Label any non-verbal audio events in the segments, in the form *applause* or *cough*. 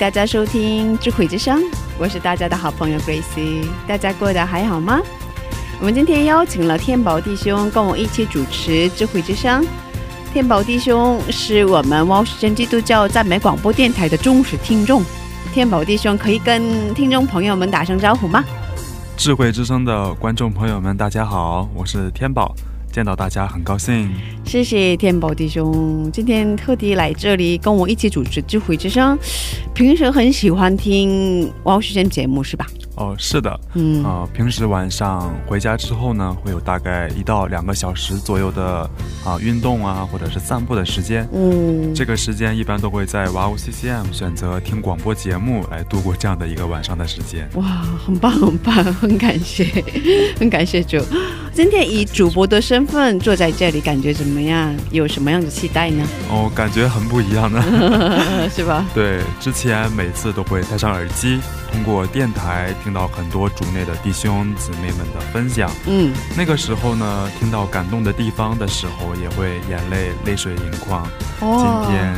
大家收听智慧之声，我是大家的好朋友 Gracie，大家过得还好吗？我们今天邀请了天宝弟兄跟我一起主持智慧之声。天宝弟兄是我们汪时珍基督教赞美广播电台的忠实听众。天宝弟兄可以跟听众朋友们打声招呼吗？智慧之声的观众朋友们，大家好，我是天宝，见到大家很高兴。谢谢天宝弟兄，今天特地来这里跟我一起主持智慧之声。平时很喜欢听汪时珍节目是吧？哦，是的，嗯呃，平时晚上回家之后呢，会有大概一到两个小时左右的啊、运动啊，或者是散步的时间。嗯，这个时间一般都会在哇哦 CCM 选择听广播节目来度过这样的一个晚上的时间。哇，很棒很棒，很感谢，很感谢主。今天以主播的身份坐在这里，感觉怎么样？有什么样的期待呢？哦，感觉很不一样呢。*laughs* 是吧？*laughs* 对，之前每次都会戴上耳机，通过电台听到很多主内的弟兄姊妹们的分享。嗯，那个时候呢，听到感动的地方的时候，也会眼泪泪水盈眶。哦今天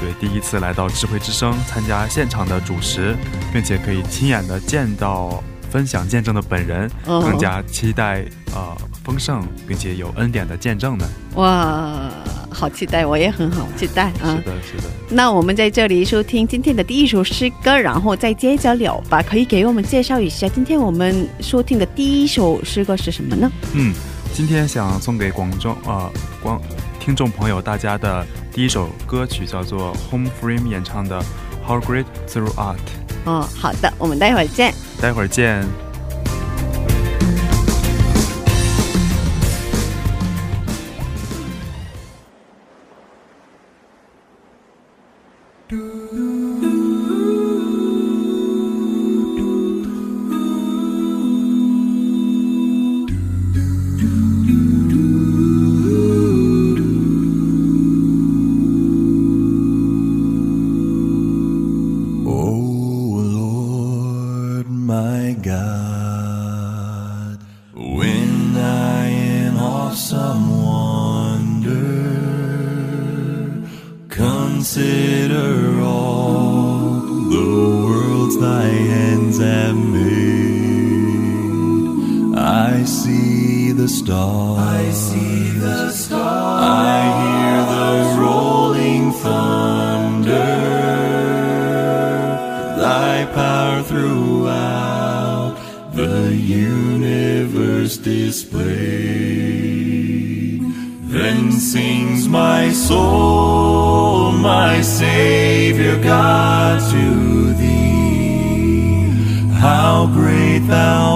对第一次来到智慧之声参加现场的主持，并且可以亲眼的见到分享见证的本人，哦更加期待呃丰盛并且有恩典的见证呢。哇，好期待，我也很好期待啊是。的，是的。那我们在这里收听今天的第一首诗歌，然后再接着聊吧。可以给我们介绍一下今天我们收听的第一首诗歌是什么呢？嗯，今天想送给广州呃广听众朋友大家的第一首歌曲叫做 Home Frame 演唱的 How Great Through Art。哦，好的，我们待会儿见。待会儿见。Consider all the worlds thy hands have made, I see the stars. I see the stars. I hear the rolling thunder thy power throughout the universe displayed. Then sings my soul, my Savior God, to thee. How great thou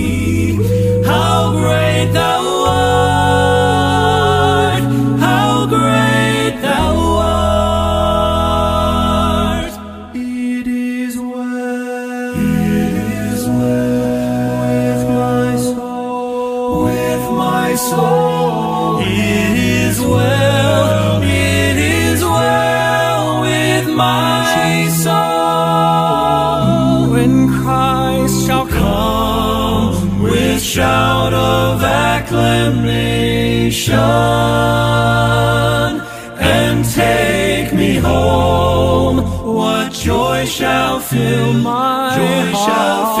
And take me home, what joy shall fill my joy shall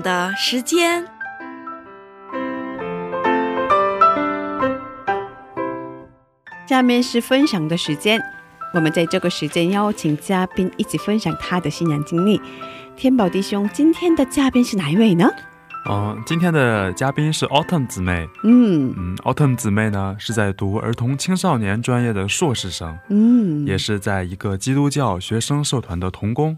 的时间。下面是分享的时间，我们在这个时间邀请嘉宾一起分享他的信仰经历。天宝弟兄，今天的嘉宾是哪一位呢？嗯、今天的嘉宾是 Autumn 姊妹。嗯嗯，Autumn 姊妹呢是在读儿童青少年专业的硕士生，嗯，也是在一个基督教学生社团的童工。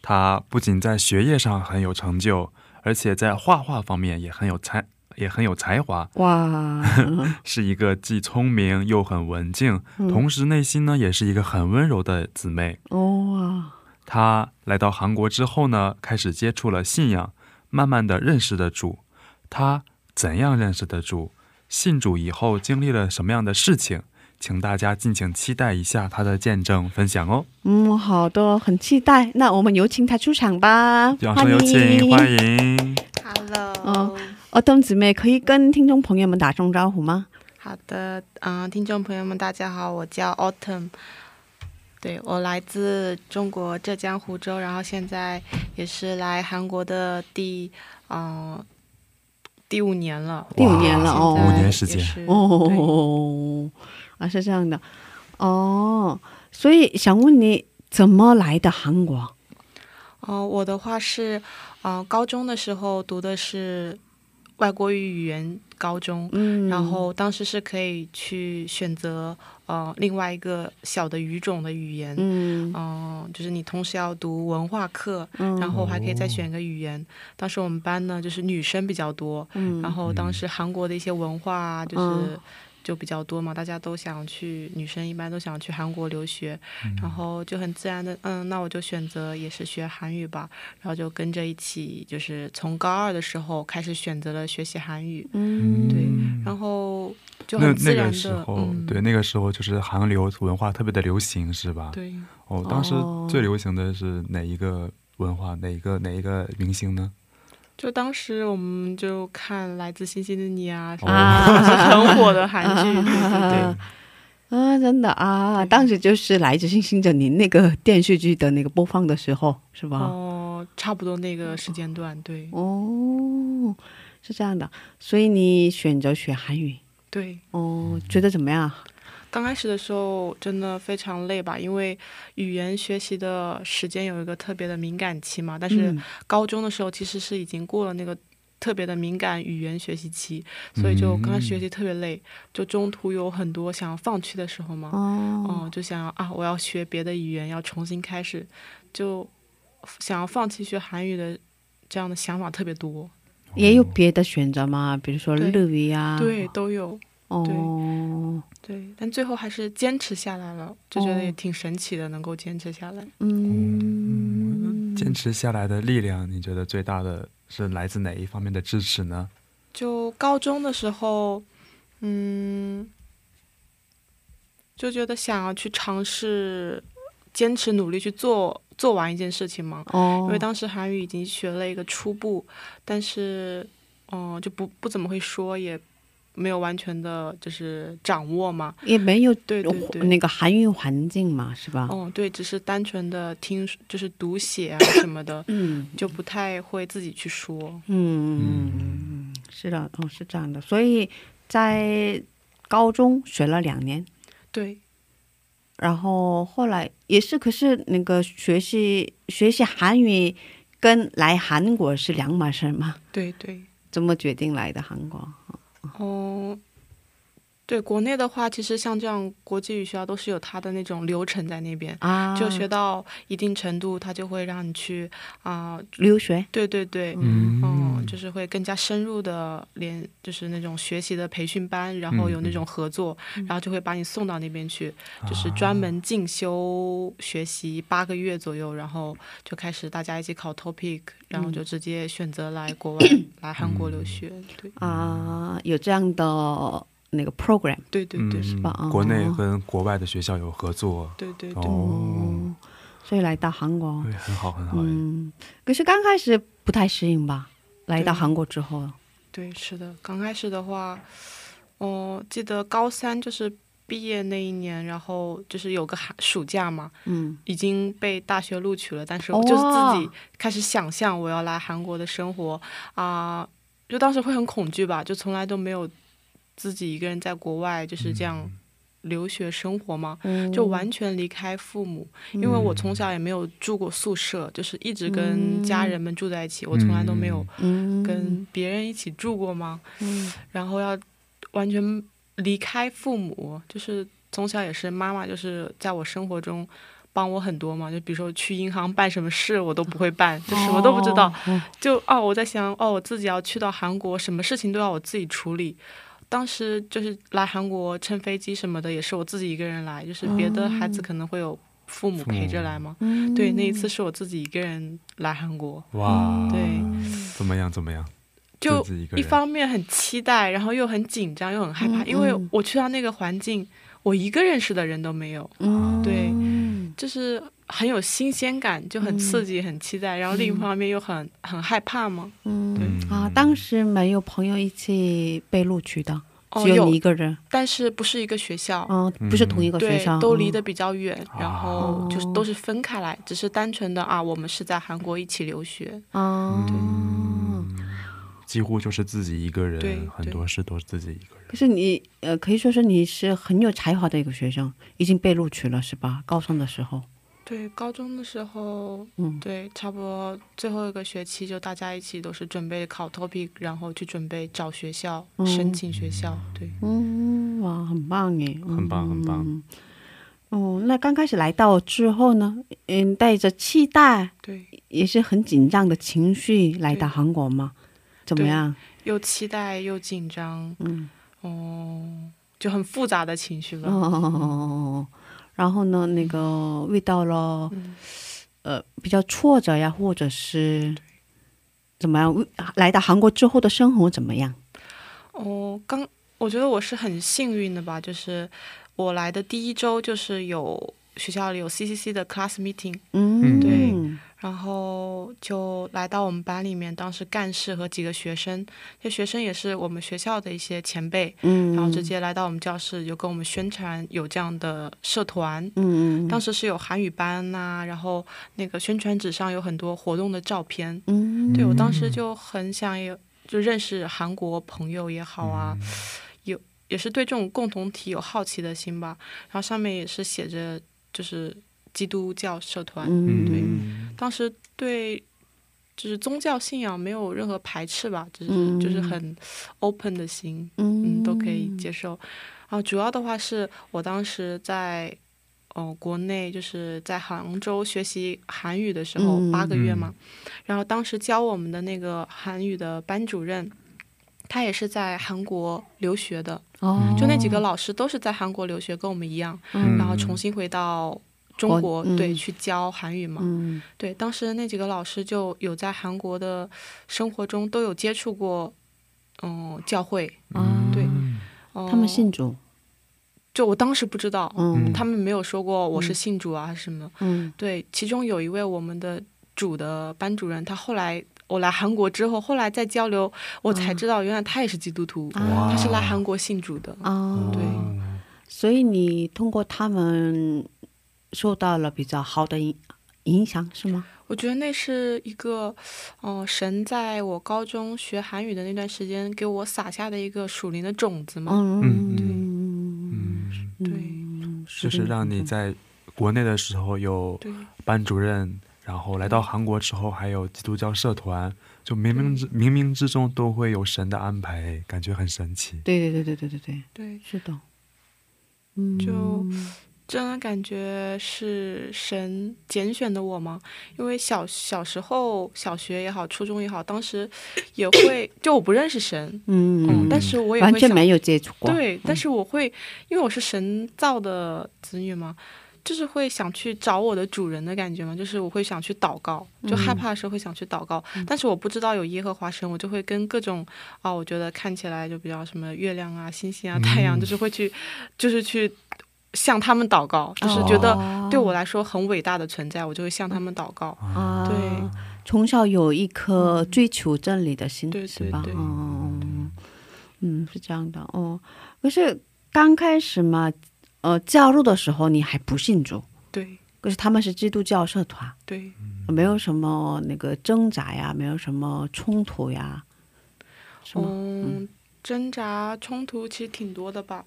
她不仅在学业上很有成就，而且在画画方面也很有才，也很有才华。哇，*laughs* 是一个既聪明又很文静，嗯同时内心呢也是一个很温柔的姊妹。哦哇，她来到韩国之后呢，开始接触了信仰，慢慢的认识的主。她怎样认识的主？信主以后经历了什么样的事情？请大家敬请期待一下他的见证分享哦。嗯，好的，很期待。那我们有请他出场吧，掌声有请，欢迎。Hello，、哦哦，邓姊妹可以跟听众朋友们打声招呼吗？好的，嗯、听众朋友们，大家好，我叫 Autumn，对我来自中国浙江湖州，然后现在也是来韩国的第嗯、第五年了，第五年了哦。五年时间。哦，啊，是这样的，哦，所以想问你怎么来的韩国？哦、我的话是，呃，高中的时候读的是外国语语言高中，嗯，然后当时是可以去选择呃另外一个小的语种的语言，嗯、嗯就是你同时要读文化课，嗯。然后还可以再选一个语言。当时我们班呢就是女生比较多，嗯。然后当时韩国的一些文化啊，就是嗯就比较多嘛，大家都想去，女生一般都想去韩国留学，然后就很自然的，嗯，那我就选择也是学韩语吧，然后就跟着一起，就是从高二的时候开始选择了学习韩语，嗯对，然后就很自然的，个时候，嗯，对那个时候就是韩流文化特别的流行，是吧？。对哦，当时哦最流行的是哪一个文化？哪一个哪一个明星呢？就当时我们就看《来自星星的你》啊，什么啊 *laughs* 是很火的韩剧，*laughs* 对对对。啊，真的啊，当时就是《来自星星的你》那个电视剧的那个播放的时候，是吧？哦，差不多那个时间段，对哦，是这样的，所以你选择学韩语，对。哦，觉得怎么样？刚开始的时候真的非常累吧，因为语言学习的时间有一个特别的敏感期嘛。但是嗯高中的时候其实是已经过了那个特别的敏感语言学习期，所以就刚开始学习特别累，就中途有很多想要放弃的时候嘛。哦，嗯，就想要啊，我要学别的语言，要重新开始，就想要放弃学韩语的这样的想法特别多。也有别的选择吗？比如说对日语啊，对，，都有。哦，对，但最后还是坚持下来了，就觉得也哦挺神奇的，能够坚持下来。嗯，坚持下来的力量，你觉得最大的是来自哪一方面的支持呢？就高中的时候，嗯，就觉得想要去尝试，坚持努力去做做完一件事情嘛。哦，因为当时韩语已经学了一个初步，但是，嗯、就不不怎么会说，也没有完全的就是掌握嘛。也没有对。那个韩语环境嘛，是吧？哦，对，只是单纯的听，就是读写啊 *coughs* 什么的，嗯就不太会自己去说。嗯，是的，哦，是这样的，所以在高中学了两年，对，然后后来也是，可是那个学习学习韩语跟来韩国是两码事嘛？对对。怎么决定来的韩国？哦，对，国内的话，其实像这样国际语学校都是有它的那种流程在那边，啊，就学到一定程度，它就会让你去啊、留学，对对对，嗯嗯，就是会更加深入的连，就是那种学习的培训班，然后有那种合作，然后就会把你送到那边去，就是专门进修学习八个月左右，然后就开始大家一起考 topic，然后就直接选择来国外、来韩国留学。对。啊，有这样的那个 program 对对对、是吧哦国内跟国外的学校有合作，对对对。哦，所以来到韩国，对，很好很好。嗯，可是刚开始不太适应吧？来到韩国之后，对，是的，刚开始的话，哦、记得高三就是毕业那一年，然后就是有个寒暑假嘛，嗯，已经被大学录取了，但是哦我就是自己开始想象我要来韩国的生活啊、就当时会很恐惧吧，就从来都没有自己一个人在国外就是这样留学生活嘛，嗯。就完全离开父母，因为我从小也没有住过宿舍，就是一直跟家人们住在一起，我从来都没有嗯，跟别人一起住过嘛，嗯。然后要完全离开父母，就是从小也是妈妈就是在我生活中帮我很多嘛，就比如说去银行办什么事我都不会办，就什么都不知道，哦。就哦我在想哦我自己要去到韩国，什么事情都要我自己处理。当时就是来韩国乘飞机什么的，也是我自己一个人来，就是别的孩子可能会有父母陪着来嘛。嗯。对，那一次是我自己一个人来韩国，哇，对，怎么样怎么样？就一方面很期待，然后又很紧张，又很害怕，嗯因为嗯。我去到那个环境，我一个认识的人都没有，嗯，对就是很有新鲜感，就很刺激，很期待。然后另一方面又很很害怕嘛。嗯对啊，当时没有朋友一起被录取的，哦，只有有你一个人，但是不是一个学校。嗯，不是同一个学校，，嗯都离得比较远，然后哦就是都是分开来，只是单纯的啊，我们是在韩国一起留学。啊，几乎就是自己一个人，对很多事都是自己一个人。可是你呃，可以说是你是很有才华的一个学生，已经被录取了是吧？高中的时候，对，高中的时候，嗯，对，差不多最后一个学期就大家一起都是准备考 topic，然后去准备找学校、嗯申请学校。对，嗯，哇，很棒耶，很棒很棒嗯。哦，那刚开始来到之后呢，嗯，带着期待，对，也是很紧张的情绪来到韩国吗？怎么样？又期待又紧张，嗯，哦，就很复杂的情绪吧。哦，然后呢，那个遇到了嗯呃比较挫折呀，或者是怎么样？来到韩国之后的生活怎么样？哦，刚我觉得我是很幸运的吧，就是我来的第一周就是有学校里有 CCC 的 class meeting，嗯，对然后就来到我们班里面，当时干事和几个学生，这学生也是我们学校的一些前辈，嗯，然后直接来到我们教室，就跟我们宣传有这样的社团。嗯嗯，当时是有韩语班呐、然后那个宣传纸上有很多活动的照片。嗯，对我当时就很想有就认识韩国朋友也好啊，有也是对这种共同体有好奇的心吧。然后上面也是写着就是基督教社团，嗯。对。嗯。当时对就是宗教信仰没有任何排斥吧，就是、嗯。就是很 open 的心，嗯。嗯，都可以接受。然后主要的话是我当时在。哦，国内就是在杭州学习韩语的时候，嗯。八个月嘛。然后当时教我们的那个韩语的班主任，他也是在韩国留学的，哦，就那几个老师都是在韩国留学，跟我们一样，嗯。然后重新回到中国对，去教韩语嘛。嗯对，当时那几个老师就有在韩国的生活中都有接触过，嗯，教会。啊，对哦他们信主，就我当时不知道，嗯他们没有说过我是信主啊什么。嗯对，其中有一位我们的主的班主任，他后来我来韩国之后，后来再交流，我才知道原来他也是基督徒，啊他是来韩国信主的。啊，对所以你通过他们受到了比较好的影影响是吗？我觉得那是一个，呃，神在我高中学韩语的那段时间给我撒下的一个属灵的种子嘛。嗯嗯，对嗯就是让你在国内的时候有班主任，然后来到韩国之后还有基督教社团，就冥冥之冥冥之中都会有神的安排，感觉很神奇。对对对对对对对，对，是的，嗯，就真的感觉是神拣选的我吗？因为小小时候，小学也好，初中也好，当时也会，就我不认识神，嗯嗯，但是我也会想完全没有接触过，对，但是我会，因为我是神造的子女嘛，就是会想去找我的主人的感觉嘛，就是我会想去祷告，就害怕的时候会想去祷告，但是我不知道有耶和华神，我就会跟各种啊，我觉得看起来就比较什么月亮啊、星星啊、太阳，就是会去，就是去向他们祷告，就是觉得对我来说很伟大的存在，我就会向他们祷告。啊，对，从小有一颗追求真理的心，对是吧？对对嗯嗯，是这样的哦。可是刚开始嘛，呃，加入的时候你还不信主，对可是他们是基督教社团，对，没有什么那个挣扎呀，没有什么冲突呀，什么？嗯，挣扎冲突其实挺多的吧。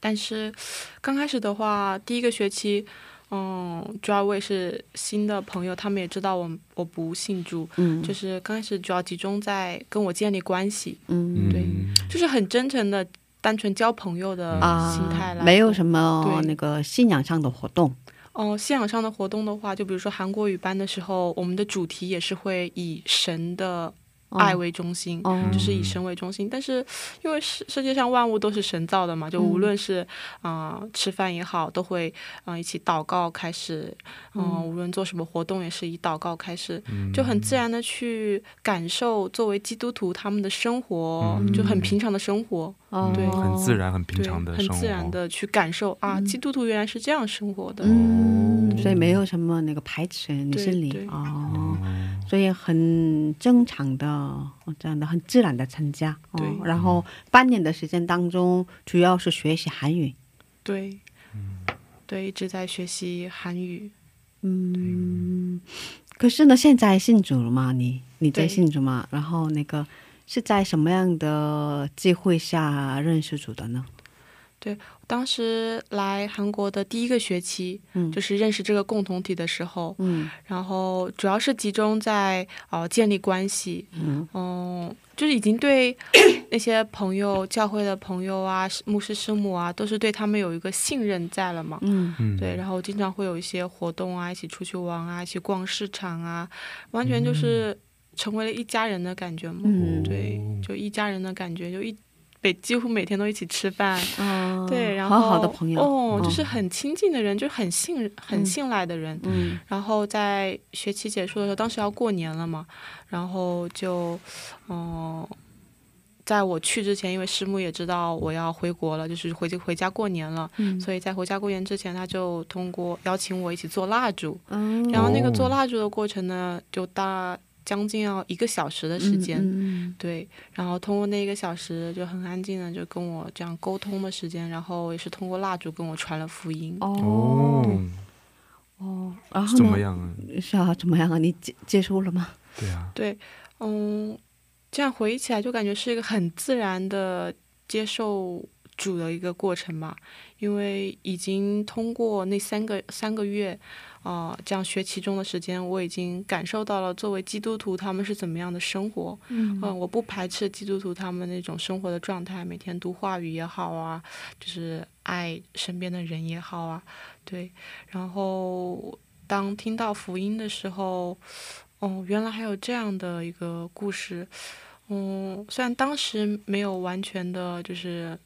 但是刚开始的话，第一个学期，嗯，主要我也是新的朋友，他们也知道我我不信主，嗯，就是刚开始主要集中在跟我建立关系，嗯对。嗯就是很真诚的、单纯交朋友的啊心态来，没有什么对那个信仰上的活动，哦，信仰上的活动的话，就比如说韩国语班的时候，我们的主题也是会以神的爱为中心，哦。就是以神为中心。但是因为世世界上万物都是神造的嘛，就无论是啊、呃吃饭也好，都会啊、呃一起祷告开始，嗯、无论做什么活动也是以祷告开始，就很自然的去感受作为基督徒他们的生活，嗯。就很平常的生活，哦。对。很自然、很平，常的生活，很自然的去感受啊，基督徒原来是这样生活的，嗯，所以没有什么那个排斥你对心里。对哦，所以很正常的哦这样的很自然的参加，哦对，然后半年的时间当中，主要是学习韩语，对，对，一直在学习韩语。嗯，可是呢，现在信主了吗？你你在信主吗？然后那个是在什么样的机会下认识主的呢？当时来韩国的第一个学期，嗯就是认识这个共同体的时候，嗯然后主要是集中在呃建立关系，嗯嗯，就是已经对 *coughs* 那些朋友、教会的朋友啊、牧师师母啊，都是对他们有一个信任在了嘛。嗯嗯，对，然后经常会有一些活动啊，一起出去玩啊，一起逛市场啊，完全就是成为了一家人的感觉嘛。嗯对，就一家人的感觉，就一每几乎每天都一起吃饭。哦对，然后好好的朋友。哦，就是嗯很亲近的人，就很信很嗯信赖的人。嗯。然后在学期结束的时候，当时要过年了嘛，然后就，嗯、在我去之前，因为师母也知道我要回国了，就是回回家过年了，嗯。所以在回家过年之前，他就通过邀请我一起做蜡烛，嗯。然后那个哦。做蜡烛的过程呢，就大将近要一个小时的时间。嗯对，然后通过那一个小时就很安静的就跟我这样沟通的时间，然后也是通过蜡烛跟我传了福音。哦哦，哦，然后？怎么样啊？是啊，怎么样啊？你接接受了吗？对啊，对，嗯，这样回忆起来就感觉是一个很自然的接受主的一个过程吧，因为已经通过那三个三个月，啊、这样学期中的时间，我已经感受到了作为基督徒他们是怎么样的生活。嗯呃，我不排斥基督徒他们那种生活的状态，每天读话语也好啊，就是爱身边的人也好啊，对。然后当听到福音的时候，哦，原来还有这样的一个故事。嗯，虽然当时没有完全的，就是，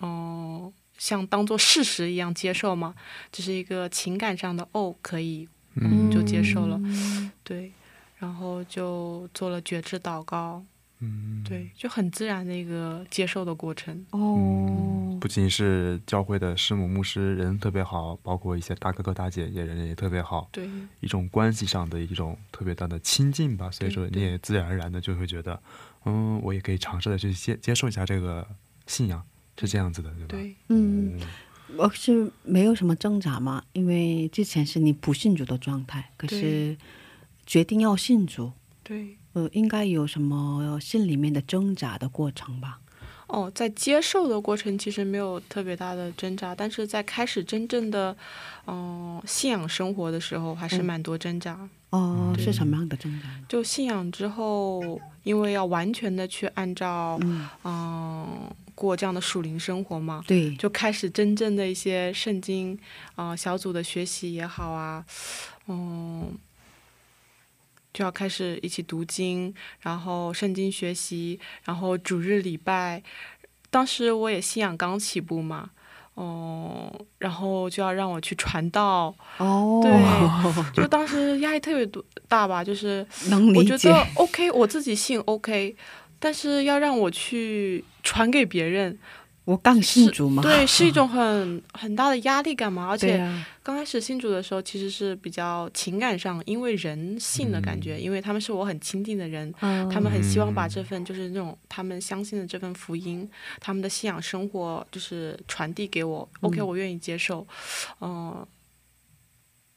嗯，像当做事实一样接受嘛，只是一个情感上的哦，可以，嗯，就接受了。对，然后就做了觉知祷告，嗯，对，就很自然的一个接受的过程。哦，不仅是教会的师母牧师人特别好，包括一些大哥哥大姐姐人也特别好，对，一种关系上的一种特别大的亲近吧。所以说你也自然而然的就会觉得，嗯，我也可以尝试的去接接受一下这个信仰，是这样子的，对吧？对，嗯，我是没有什么挣扎嘛，因为之前是你不信主的状态，可是决定要信主，对。呃，应该有什么心里面的挣扎的过程吧？哦，在接受的过程其实没有特别大的挣扎，但是在开始真正的，嗯、信仰生活的时候，还是嗯蛮多挣扎。哦，是什么样的挣扎？就信仰之后，因为要完全的去按照，嗯，嗯、过这样的属灵生活嘛，对，就开始真正的一些圣经啊、呃小组的学习也好啊，嗯，就要开始一起读经，然后圣经学习，然后主日礼拜。当时我也信仰刚起步嘛，哦、然后就要让我去传道，哦，对 *laughs* 就当时压力特别多大吧，就是能理解我觉得，OK，我自己信 OK，但是要让我去传给别人，我刚信主嘛，对，是一种很 *laughs* 很大的压力感嘛。而且刚开始信主的时候，其实是比较情感上，因为人性的感觉，因为他们是我很亲近的人，嗯他们很希望把这份就是那种他们相信的这份福音，他们的信仰生活就是传递给我。OK，嗯我愿意接受，嗯、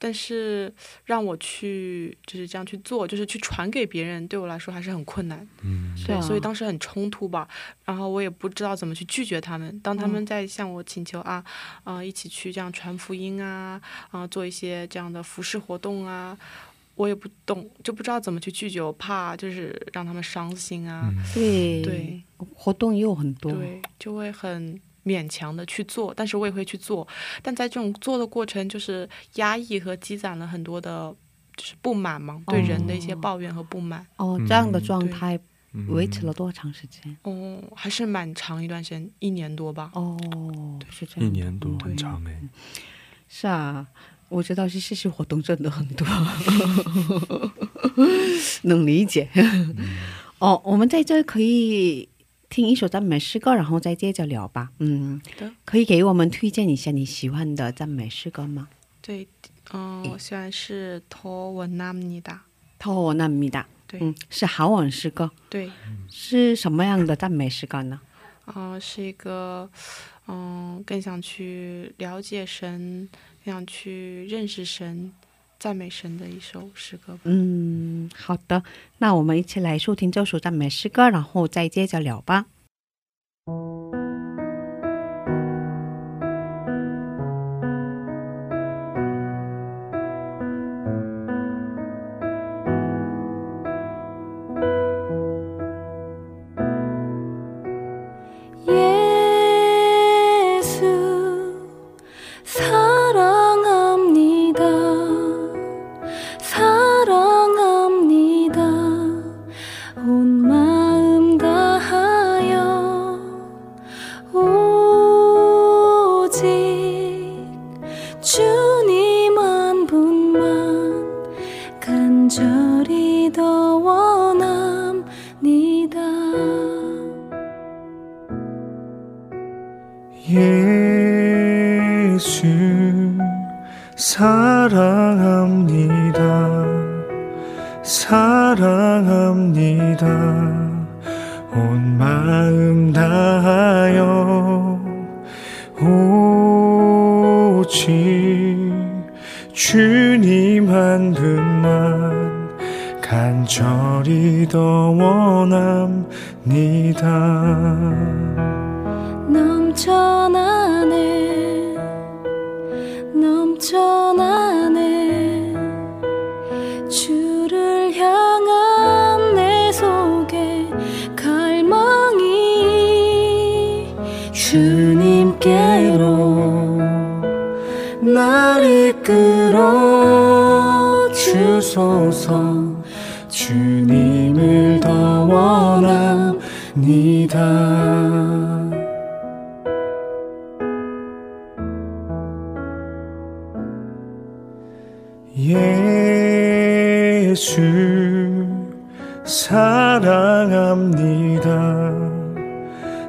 但是让我去就是这样去做，就是去传给别人，对我来说还是很困难。嗯，是啊。所以当时很冲突吧，然后我也不知道怎么去拒绝他们。当他们在向我请求啊，啊、一起去这样传福音啊，啊、做一些这样的服饰活动啊，我也不懂，就不知道怎么去拒绝，我怕就是让他们伤心啊，嗯。对对。活动也有很多，对，就会很勉强的去做，但是我也会去做，但在这种做的过程，就是压抑和积攒了很多的。就是不满嘛，对人的一些哦抱怨和不满，哦，嗯这样的状态嗯维持了多长时间？哦，还是蛮长一段时间，一年多吧。哦，是这样，一年多，嗯很长哎。是啊，我知道是事实活动真的很多，*laughs* 能理解。哦，我们在这可以听一首赞美诗歌，然后再接着聊吧。嗯，好的。可以给我们推荐一下你喜欢的赞美诗歌吗？对，嗯，我喜欢是托文纳米的。托文纳米的，对，嗯是好闻诗歌。对，是什么样的赞美诗歌呢？啊，是一个，嗯，更想去了解神，更想去认识神。赞美神的一首诗歌。嗯，好的，那我们一起来收听这首赞美诗歌，然后再接着聊吧。 니다. 넘쳐나네. 넘쳐나네. 주를 향한 내 속에 갈망이 주님께로 날 이끌어 주소서 원합니다. 예수 사랑합니다.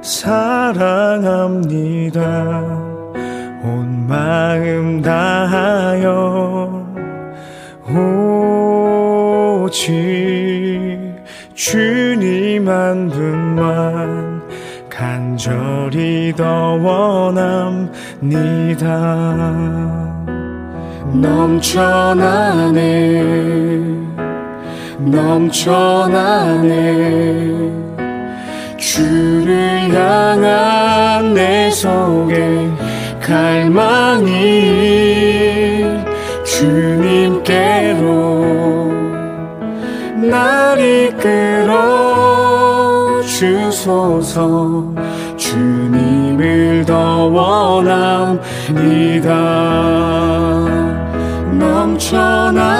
사랑합니다. 온 마음 다하여 오직 주님 한 분만 간절히 더 원합니다. 넘쳐나네. 넘쳐나네. 주를 향한 내 속에 갈망이 주님께로 날 이끌어 주소서 주님을 더 원합니다. 넘쳐나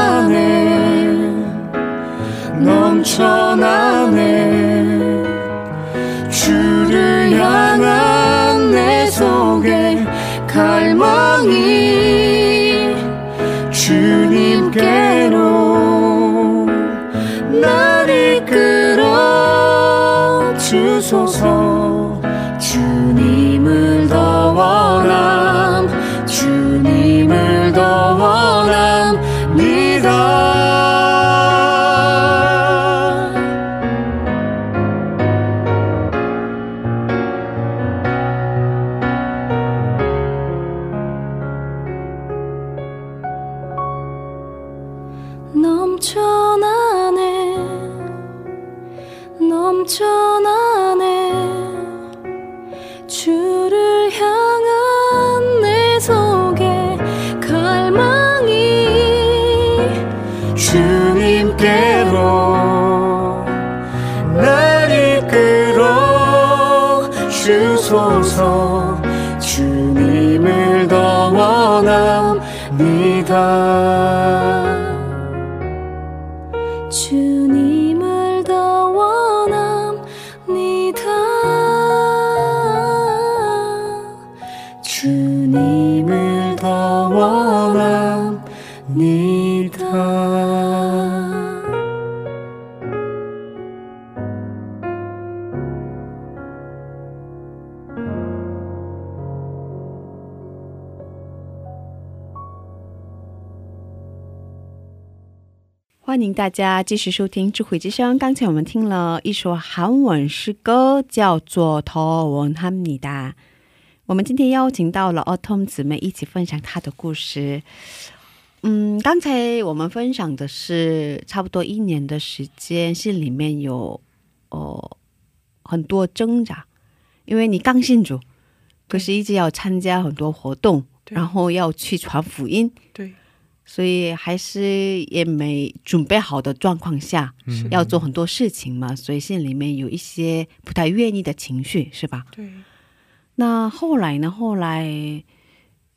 大家继续收听智慧之声。刚才我们听了一首韩文诗歌，叫做《더원합니다》。我们今天邀请到了 Autumn 姊妹一起分享她的故事。嗯，刚才我们分享的是差不多一年的时间，心里面有哦很多挣扎，因为你刚信主，可是一直要参加很多活动，对然后要去传福音，对， 所以还是也没准备好的状况下，嗯要做很多事情嘛，所以心里面有一些不太愿意的情绪，是吧？对，那后来呢？后来，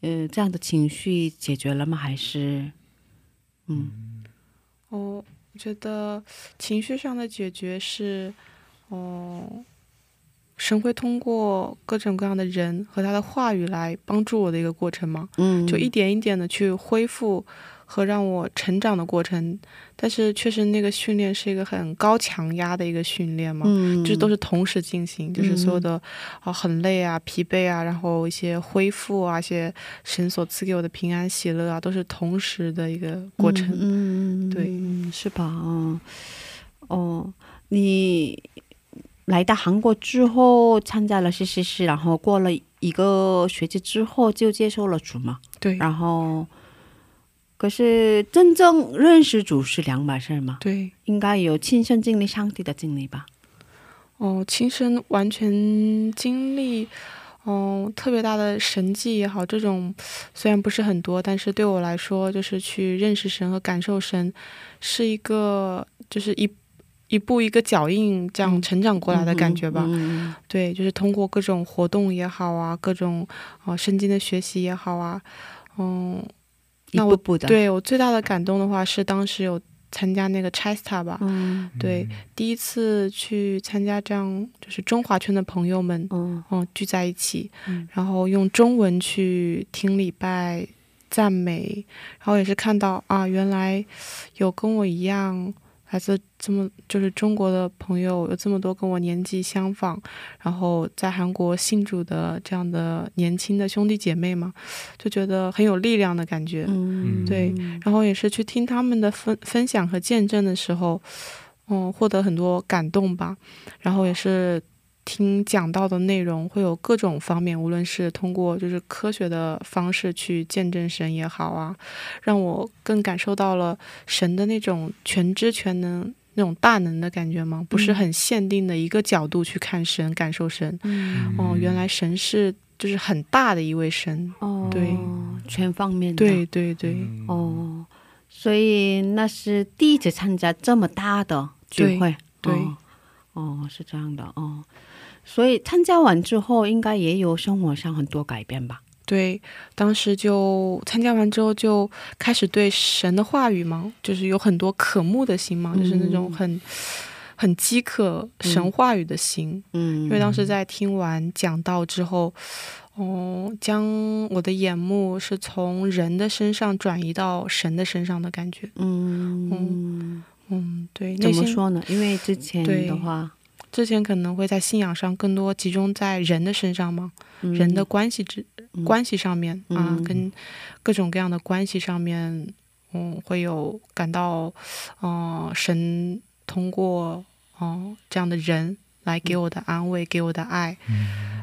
呃，这样的情绪解决了吗？还是，嗯哦，我觉得情绪上的解决是，哦，神会通过各种各样的人和他的话语来帮助我的一个过程嘛，嗯，就一点一点的去恢复和让我成长的过程。但是确实那个训练是一个很高强压的一个训练嘛，嗯，就是都是同时进行，就是所有的啊很累啊、疲惫啊，然后一些恢复啊、一些神所赐给我的平安喜乐啊，都是同时的一个过程。嗯，对嗯，是吧？哦，哦，你来到韩国之后参加了 CCC，然后过了一个学期之后就接受了主嘛，对。然后可是真正认识主是两码事嘛，对，应该有亲身经历上帝的经历吧？哦，亲身完全经历，嗯，特别大的神迹也好，这种虽然不是很多，但是对我来说，就是去认识神和感受神，是一个就是一一步一个脚印这样成长过来的感觉吧。嗯对，就是通过各种活动也好啊，各种啊、呃圣经的学习也好啊，嗯，一那我步步的，，对我最大的感动的话是当时有参加那个 Chesta 吧，嗯。对，第一次去参加这样就是中华圈的朋友们，嗯。嗯，聚在一起，嗯。然后用中文去听礼拜、赞美，然后也是看到啊，原来有跟我一样来自这么就是中国的朋友，有这么多跟我年纪相仿，然后在韩国信主的这样的年轻的兄弟姐妹嘛，就觉得很有力量的感觉。嗯，对然后也是去听他们的分分享和见证的时候，嗯，获得很多感动吧。然后也是听讲到的内容，会有各种方面，无论是通过就是科学的方式去见证神也好啊，让我更感受到了神的那种全知全能。那种大能的感觉吗？不是很限定的一个角度去看神、感受神。嗯哦，原来神是就是很大的一位神。哦，对，全方面的，对对对，嗯哦，所以那是第一次参加这么大的聚会，对对哦，哦是这样的哦，所以参加完之后，应该也有生活上很多改变吧？对，当时就参加完之后，就开始对神的话语嘛，就是有很多渴慕的心嘛，就是那种很很饥渴神话语的心。嗯，因为当时在听完讲道之后，哦、将我的眼目是从人的身上转移到神的身上的感觉。嗯，嗯嗯，对，怎么说呢？因为之前的话，之前可能会在信仰上更多集中在人的身上嘛，嗯。人的关系之、嗯。关系上面啊，嗯。跟各种各样的关系上面，嗯，会有感到，嗯、神通过嗯、这样的人来给我的安慰，给我的爱，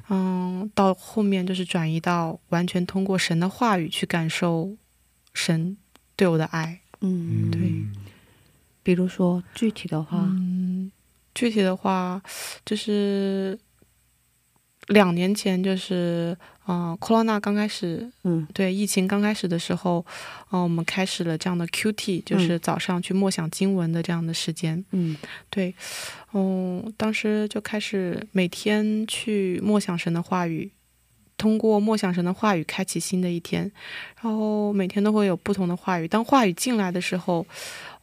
嗯，到后面就是转移到完全通过神的话语去感受神对我的爱，嗯，对。比如说具体的话，嗯，具体的话，就是两年前，就是嗯、呃、，corona 刚开始，嗯对疫情刚开始的时候，嗯、我们开始了这样的 QT，就是早上去默想经文的这样的时间。嗯对，嗯，当时就开始每天去默想神的话语。通过默想神的话语，开启新的一天，然后每天都会有不同的话语。当话语进来的时候，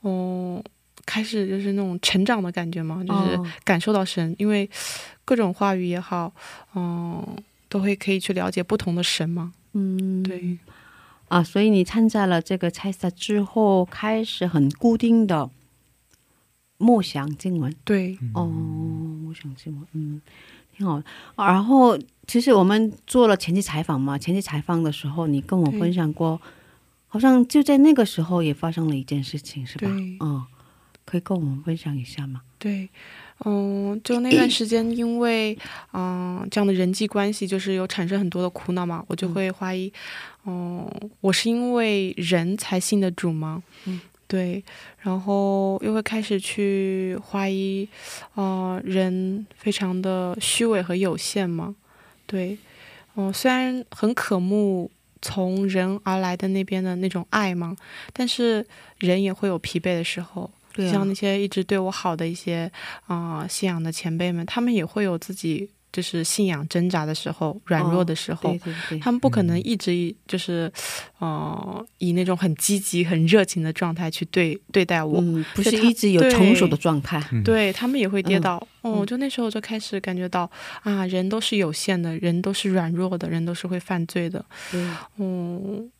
嗯，开始就是那种成长的感觉嘛，就是哦感受到神，因为各种话语也好，嗯，都会可以去了解不同的神嘛。嗯，对，啊，所以你参加了这个菜赛之后，开始很固定的默想经文。对，哦，默想经文，嗯，挺好。然后，其实我们做了前期采访嘛，前期采访的时候，你跟我分享过，好像就在那个时候也发生了一件事情，是吧？嗯，可以跟我们分享一下吗？对，嗯，就那段时间，因为嗯这样的人际关系，就是有产生很多的苦恼嘛，我就会怀疑，嗯，我是因为人才信的主吗？嗯，对，然后又会开始去怀疑，呃，人非常的虚伪和有限嘛，对，嗯、虽然很渴慕。从人而来的那边的那种爱嘛，但是人也会有疲惫的时候，对啊。像那些一直对我好的一些啊、呃信仰的前辈们，他们也会有自己就是信仰挣扎的时候、软弱的时候，对对对，他们不可能一直就是呃以那种很积极、很热情的状态去对对待我。嗯，不是他一直有成熟的状态。嗯。对他们也会跌嗯倒，哦，嗯。就那时候就开始感觉到啊，人都是有限的，人都是软弱的，人都是会犯罪的，嗯，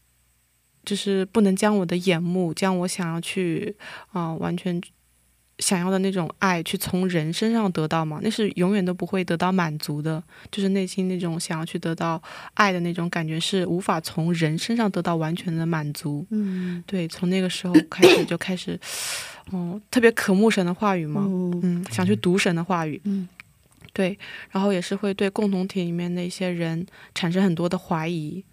就是不能将我的眼目，将我想要去啊、完全想要的那种爱，去从人身上得到嘛，那是永远都不会得到满足的。就是内心那种想要去得到爱的那种感觉，是无法从人身上得到完全的满足。嗯对，从那个时候开始就开始，嗯，特别渴慕神的话语嘛，嗯嗯，想去读神的话语，嗯，对，然后也是会对共同体里面的一些人产生很多的怀疑，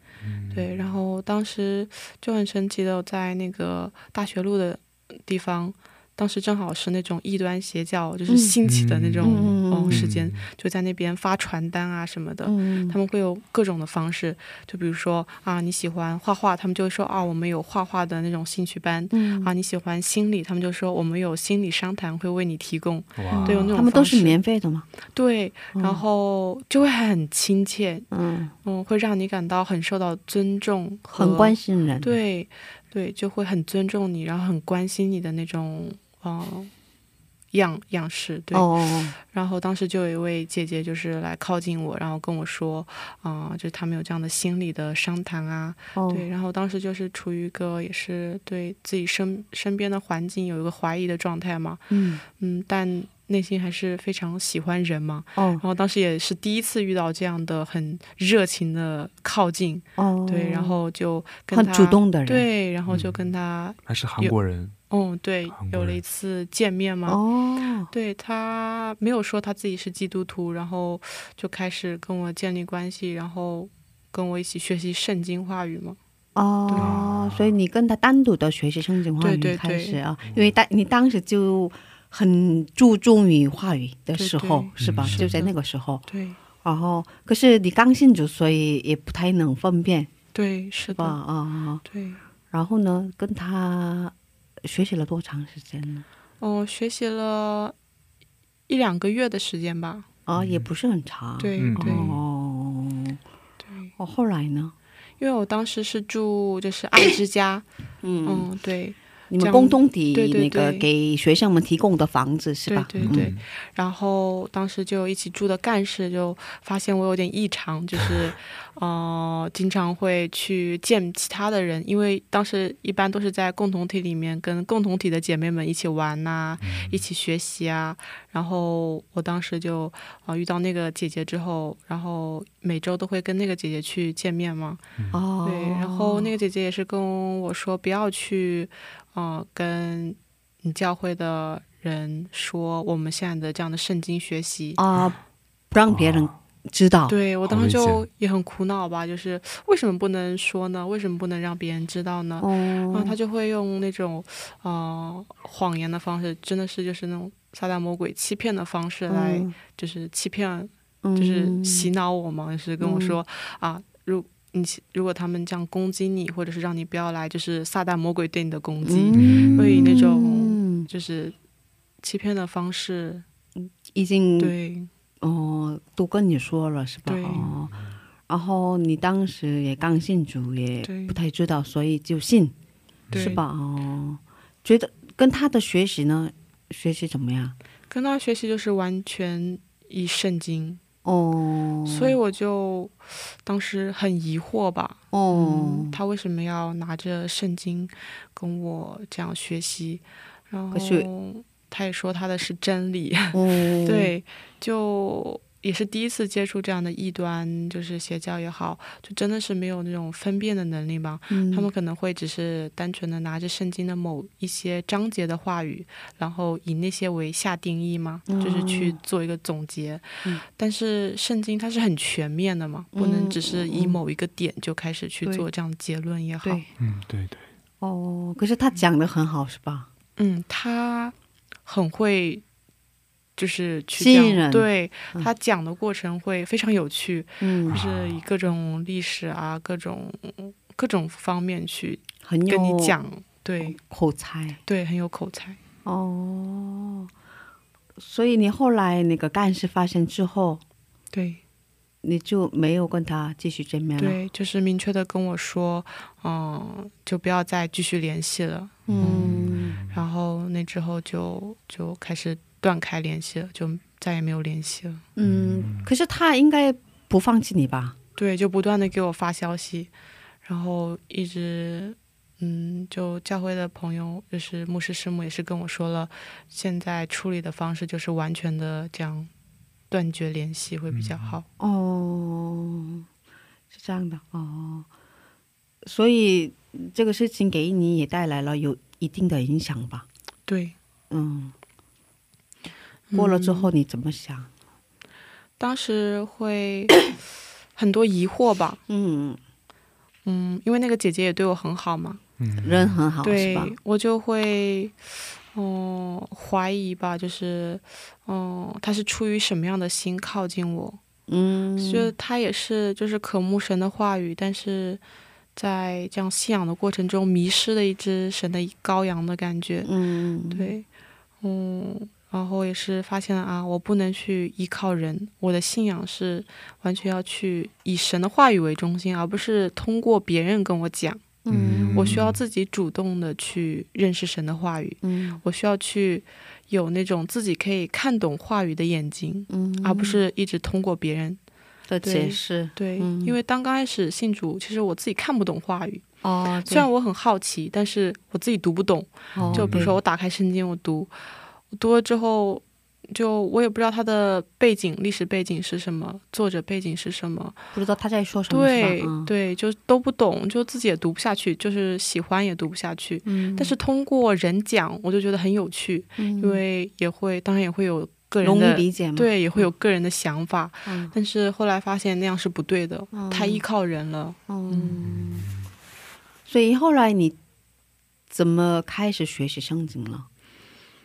对，然后当时就很神奇的，在那个大学路的地方。当时正好是那种异端邪教就是嗯。兴起的那种时间，就在那边发传单啊什么的，嗯。他们会有各种的方式，就比如说啊你喜欢画画，他们就会说啊我们有画画的那种兴趣班，嗯。啊你喜欢心理，他们就说我们有心理商谈会为你提供，哇，对有那种他们都是方式免费的嘛，对，然后就会很亲切，嗯，嗯，会让你感到很受到尊重和很关心人，，对对，就会很尊重你，然后很关心你的那种嗯、样样式，对。哦，然后当时就有一位姐姐就是来靠近我，然后跟我说，啊、就是他们有这样的心理的商谈啊，哦，对。然后当时就是处于一个也是对自己身身边的环境有一个怀疑的状态嘛，嗯，嗯，但内心还是非常喜欢人嘛。哦然，后当时也是第一次遇到这样的很热情的靠近，哦，对，然后就跟很他主动的人，，对，然后就跟他，还是韩国人，嗯，对有了一次见面嘛。哦，对他没有说他自己是基督徒，然后就开始跟我建立关系，然后跟我一起学习圣经话语嘛。哦，所以你跟他单独的学习圣经话语对对开始啊，嗯因为当你当时就很注重于话语的时候，对对是吧？嗯就在那个时候，对然后可是你刚信主，所以也不太能分辨，对，是是吧？啊，啊、对。然后呢，跟他学习了多长时间呢？哦，学习了一两个月的时间吧。啊、也不是很长，嗯。对对。哦，对，哦，后来呢？因为我当时是住就是爱之家，嗯，嗯，对你们共同体那个给学生们提供的房子是吧？对对对嗯然后当时就一起住的干事就发现我有点异常，就是，*laughs* 呃，经常会去见其他的人，因为当时一般都是在共同体里面跟共同体的姐妹们一起玩呐、一起学习啊。然后我当时就呃遇到那个姐姐之后，然后每周都会跟那个姐姐去见面嘛。哦，对，然后那个姐姐也是跟我说不要去，呃，跟你教会的人说我们现在的这样的圣经学习。啊、不让别人知道，对我当时就也很苦恼吧，就是为什么不能说呢？为什么不能让别人知道呢？哦，然后他就会用那种呃谎言的方式，真的是就是那种撒旦魔鬼欺骗的方式来，嗯就是欺骗嗯就是洗脑我嘛，就是跟我说、啊，如你如果他们这样攻击你，或者是让你不要来，就是撒旦魔鬼对你的攻击，嗯。会以那种嗯。就是欺骗的方式，已经对。哦都跟你说了是吧？哦，然后你当时也刚信主，也不太知道，所以就信是吧？哦，觉得跟他的学习呢，学习怎么样？跟他学习就是完全以圣经，哦，所以我就当时很疑惑吧，哦。嗯，，他为什么要拿着圣经跟我这样学习？然后他也说他的是真理，*laughs* 哦，对，就也是第一次接触这样的异端，就是邪教也好，就真的是没有那种分辨的能力吧。嗯，他们可能会只是单纯的拿着圣经的某一些章节的话语，然后以那些为下定义嘛，就是去做一个总结。嗯但是圣经它是很全面的嘛，不能只是以嗯某一个点就开始去做这样的结论也好。嗯，对对，哦，可是他讲的很好是吧？嗯，他很会。就是去吸引人对嗯他讲的过程会非常有趣，嗯就，是以各种历史啊、各种各种方面去跟你讲，对口才对，很有口才。哦。所以你后来那个干事发生之后，对你就没有跟他继续见面了。，对，就是明确的跟我说，嗯，就不要再继续联系了。嗯，然后那之后就就开始断开联系了，就再也没有联系了。嗯，可是他应该不放弃你吧？对，就不断的给我发消息，然后一直嗯，就教会的朋友，就是牧师师母也是跟我说了，现在处理的方式就是完全的这样断绝联系会比较好。哦，是这样的哦，所以这个事情给你也带来了有一定的影响吧？对，嗯，过了之后你怎么想？当时会很多疑惑吧，嗯，嗯，因为那个姐姐也对我很好嘛，嗯，人很好，是对吧？我就会，嗯、怀疑吧，就是，嗯、他是出于什么样的心靠近我？嗯，就他也是就是渴慕神的话语，但是在这样信仰的过程中迷失了一只神的羔羊的感觉。嗯，对，嗯，然后也是发现了啊，我不能去依靠人，我的信仰是完全要去以神的话语为中心，而不是通过别人跟我讲。嗯，我需要自己主动的去认识神的话语，嗯我需要去有那种自己可以看懂话语的眼睛，嗯，而不是一直通过别人。的对解释，对，嗯因为当刚开始信主，其实我自己看不懂话语，哦，虽然我很好奇，但是我自己读不懂。哦就比如说我打开圣经，我读，我读了之后，就我也不知道他的背景、历史背景是什么，作者背景是什么，不知道他在说什么，对嗯对，就都不懂，就自己也读不下去，就是喜欢也读不下去。嗯，但是通过人讲，我就觉得很有趣，因因为也会，当然也会有个人容易的。理解嘛，对，也会有个人的想法，嗯，但是后来发现那样是不对的，嗯太依靠人了。嗯，所以后来你怎么开始学习圣经了？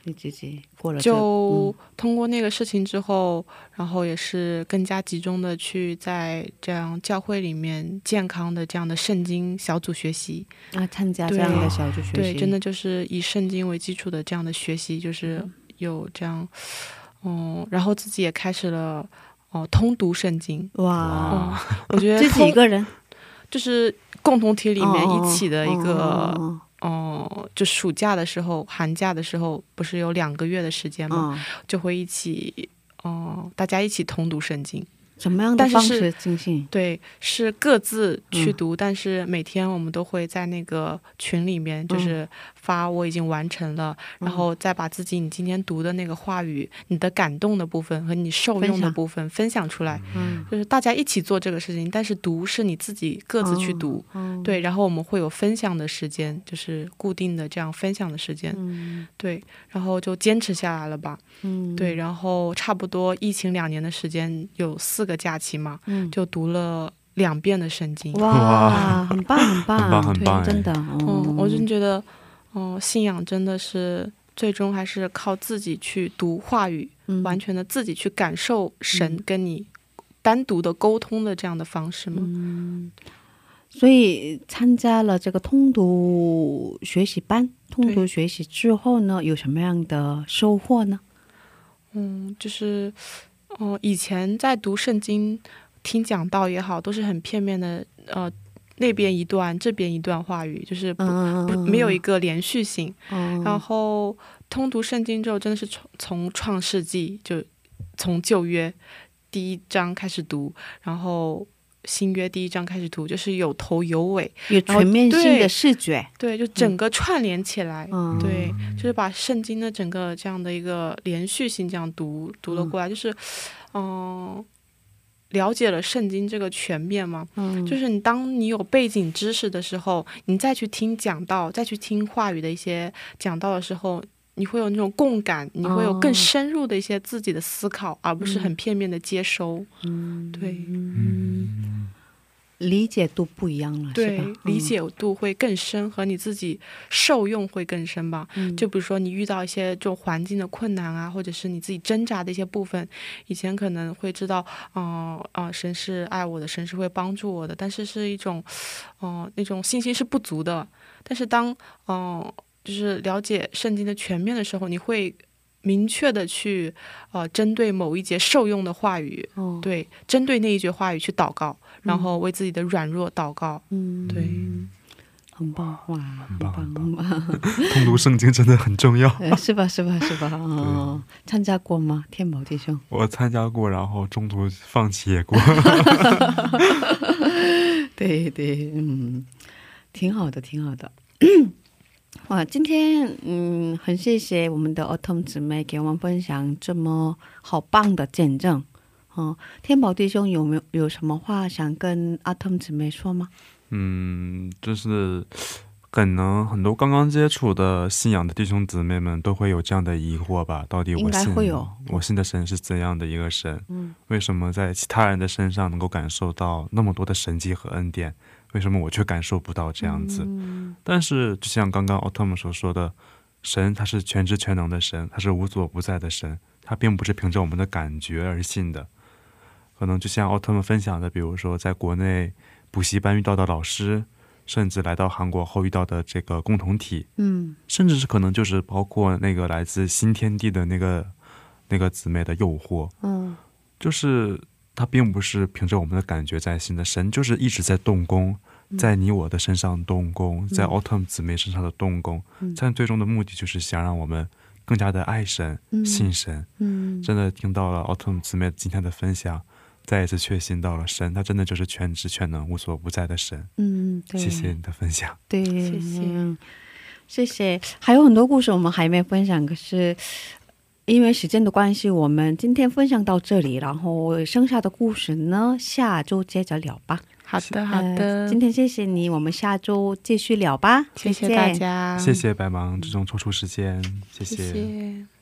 你自己过了这就通过那个事情之后，然后也是更加集中的去在这样教会里面健康的这样的圣经小组学习。嗯啊参加这对样的小组学习，对，真的就是以圣经为基础的这样的学习，就是有这样，嗯，然后自己也开始了哦通读圣经。哇，嗯，我觉得自己一个人就是共同体里面哦一起的一个。哦哦、就暑假的时候、寒假的时候，不是有两个月的时间吗？哦哦就会一起，哦、大家一起通读圣经。怎么样的方式进行？对，是各自去嗯读，但是每天我们都会在那个群里面，嗯就是发我已经完成了，然后再把自己你今天读的那个话语、你的感动的部分和你受用的部分分享出来，嗯，就是大家一起做这个事情，但是读是你自己各自去读。哦，对，然后我们会有分享的时间，就是固定的这样分享的时间，嗯。对，然后就坚持下来了吧。嗯，对，然后差不多疫情两年的时间，有四个假期嘛，嗯，就读了两遍的圣经。哇，*laughs* 很棒，很棒，很棒很棒哎真的，嗯，我真觉得，嗯、信仰真的是最终还是靠自己去读话语，嗯完全的自己去感受神跟你单独的沟通的这样的方式吗。嗯，所以参加了这个通读学习班，通读学习之后呢，有什么样的收获呢？嗯，就是，嗯、以前在读圣经、听讲道也好，都是很片面的，呃，那边一段，这边一段话语，就是不、嗯不没有一个连续性。嗯，然后通读圣经之后，真的是从从创世纪就从旧约第一章开始读，然后新约第一章开始读，就是有头有尾，有全面性的对视觉，对，就整个串联起来。嗯，对，就是把圣经的整个这样的一个连续性这样读读了过来，就是，嗯、了解了圣经这个全面吗。嗯，就是你当你有背景知识的时候，你再去听讲道，再去听话语的一些讲道的时候，你会有那种共感，你会有更哦。深入的一些自己的思考，而不是很片面的接收。嗯，对。嗯，理解度不一样了，对是吧，理解度会更深，和你自己受用会更深吧。嗯。就比如说你遇到一些这种环境的困难啊，或者是你自己挣扎的一些部分，以前可能会知道，嗯、啊、神是爱我的，神是会帮助我的，但是是一种，嗯、那种信心是不足的。但是当，嗯、就是了解圣经的全面的时候，你会明确的去，呃，针对某一节受用的话语，哦，对，针对那一句话语去祷告，然后为自己的软弱祷告。嗯，对，很棒，哇，很棒棒，很很棒，*laughs* 通读圣经真的很重要。呃是吧，是吧，是吧？*laughs* 哦，参加过吗？天宝弟兄，我参加过，然后中途放弃也过。*laughs* 对对，嗯，挺好的，挺好的。*coughs* 哇，今天嗯，很谢谢我们的 Autumn 姊妹给我们分享这么好棒的见证。哦，天宝弟兄有没有有什么话想跟 Autumn 姊妹说吗？嗯，就是可能很多刚刚接触的信仰的弟兄姊妹们都会有这样的疑惑吧？到底我信会有我信的神是怎样的一个神？嗯，为什么在其他人的身上能够感受到那么多的神迹和恩典？为什么我却感受不到这样子？嗯但是，就像刚刚奥特曼所说的，神他是全知全能的神，他是无所不在的神，他并不是凭着我们的感觉而信的。可能就像奥特曼分享的，比如说在国内补习班遇到的老师，甚至来到韩国后遇到的这个共同体，嗯。甚至是可能就是包括那个来自新天地的那个那个姊妹的诱惑，嗯。就是他并不是凭着我们的感觉在信的，神就是一直在动工，在你我的身上动工，在 Autumn 姊妹身上的动工，嗯。但最终的目的就是想让我们更加的爱神、嗯。信神。嗯，真的听到了 Autumn 姊妹今天的分享，再一次确信到了神，他真的就是全知全能、无所不在的神。嗯，对，谢谢你的分享。对，谢谢嗯谢谢。还有很多故事我们还没分享，可是因为时间的关系，我们今天分享到这里，然后剩下的故事呢，下周接着聊吧。好的，好的，呃今天谢谢你，我们下周继续聊吧。谢谢大家，谢谢百忙之中抽出时间，谢谢谢。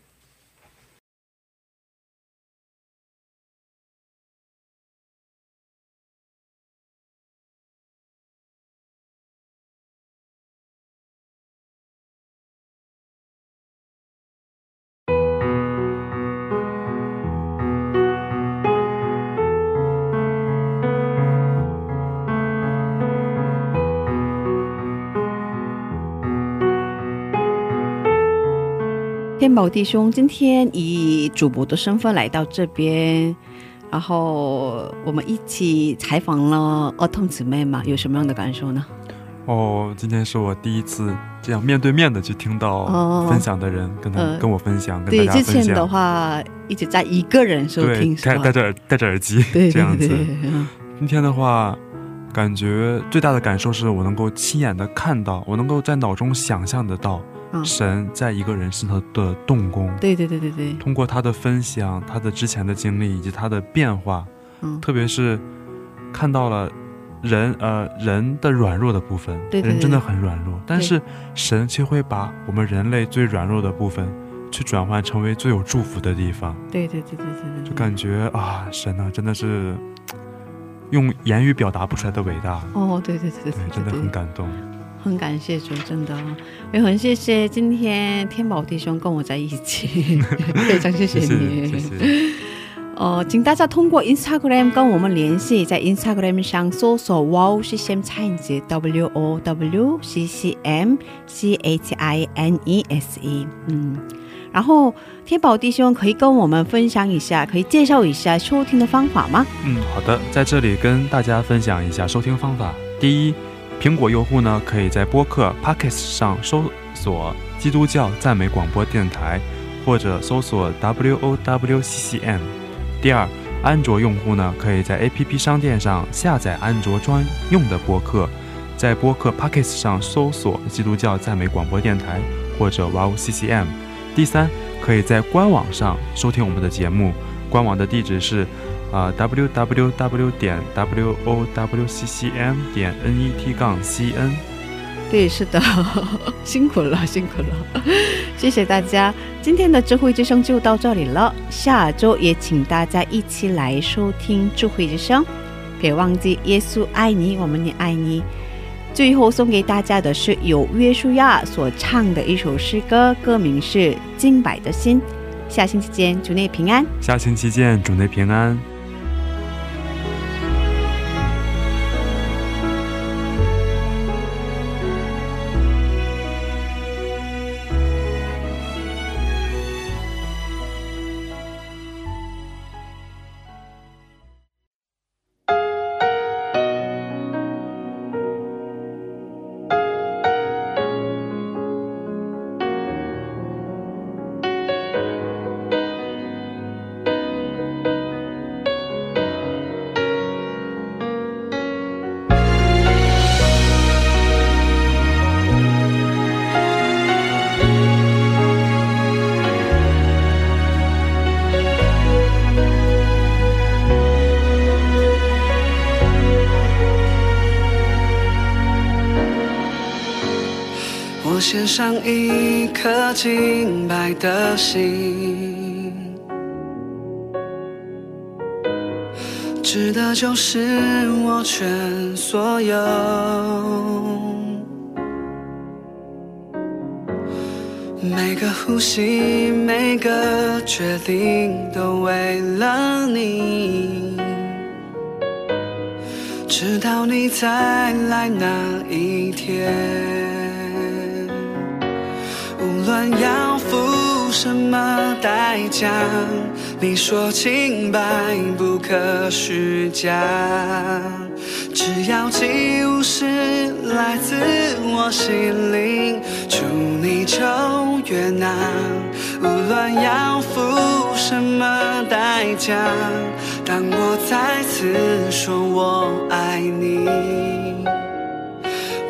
天宝弟兄今天以主播的身份来到这边，然后我们一起采访了儿童姊妹嘛，有什么样的感受呢？哦，今天是我第一次这样面对面的去听到哦分享的人跟他、呃跟我分享，跟对，大家分享。之前的话一直在一个人收对听，，戴戴？着耳戴着耳机对这样子。今天的话，感觉最大的感受是我能够亲眼的看到，我能够在脑中想象得到嗯。神在一个人身上的动工。对对对对对，通过他的分享，他的之前的经历以及他的变化，嗯，特别是看到了人呃人的软弱的部分，对对对人真的很软弱，但是神却会把我们人类最软弱的部分，去转换成为最有祝福的地方，对对对对对对，就感觉啊，神啊，真的是用言语表达不出来的伟大，哦，对对对对对，对，真的很感动。很感谢主，真的也很谢谢今天天宝弟兄跟我在一起，非常谢谢谢你，谢谢谢。呃，请大家通过 Instagram 跟我们联系，在 Instagram 上搜索 Wow CCM Chinese W O W C C M C H I N E S E，嗯，然后天宝弟兄可以跟我们分享一下，可以介绍一下收听的方法吗？嗯，好的，在这里跟大家分享一下收听方法。第一，苹果用户呢可以在播客 Pockets 上搜索“基督教赞美广播电台”，或者搜索 “W O W C C M”。第二，安卓用户呢可以在 APP 商店上下载安卓专用的播客，在播客 Pockets 上搜索“基督教赞美广播电台”或者 “Wow CCM”。第三，可以在官网上收听我们的节目，官网的地址是。啊、w w w 点 w o w c c m 点 n e t 杠 c n。对，是的，*laughs* 辛苦了，*laughs* 辛苦了，*laughs* 谢谢大家。今天的智慧之声就到这里了，下周也请大家一起来收听智慧之声，别忘记耶稣爱你，我们也爱你。最后送给大家的是由约书亚所唱的一首诗歌，歌名是《敬拜的心》。下星期见，主内平安。下星期见，主内平安。献上一颗敬拜的心指的就是我全所有。每个呼吸每个决定都为了你。直到你再来那一天。无论要付什么代价，你说清白不可虚假。只要起舞是来自我心灵，祝你就越难。无论要付什么代价，当我再次说我爱你。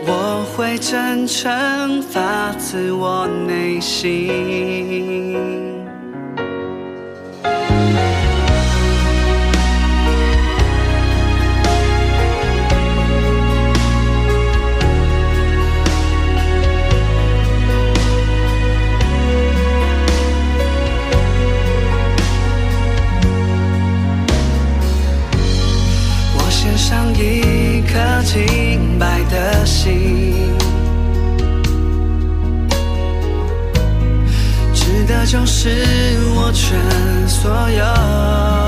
我会真诚发自我内心我献上一颗心心，直到消失我全所有。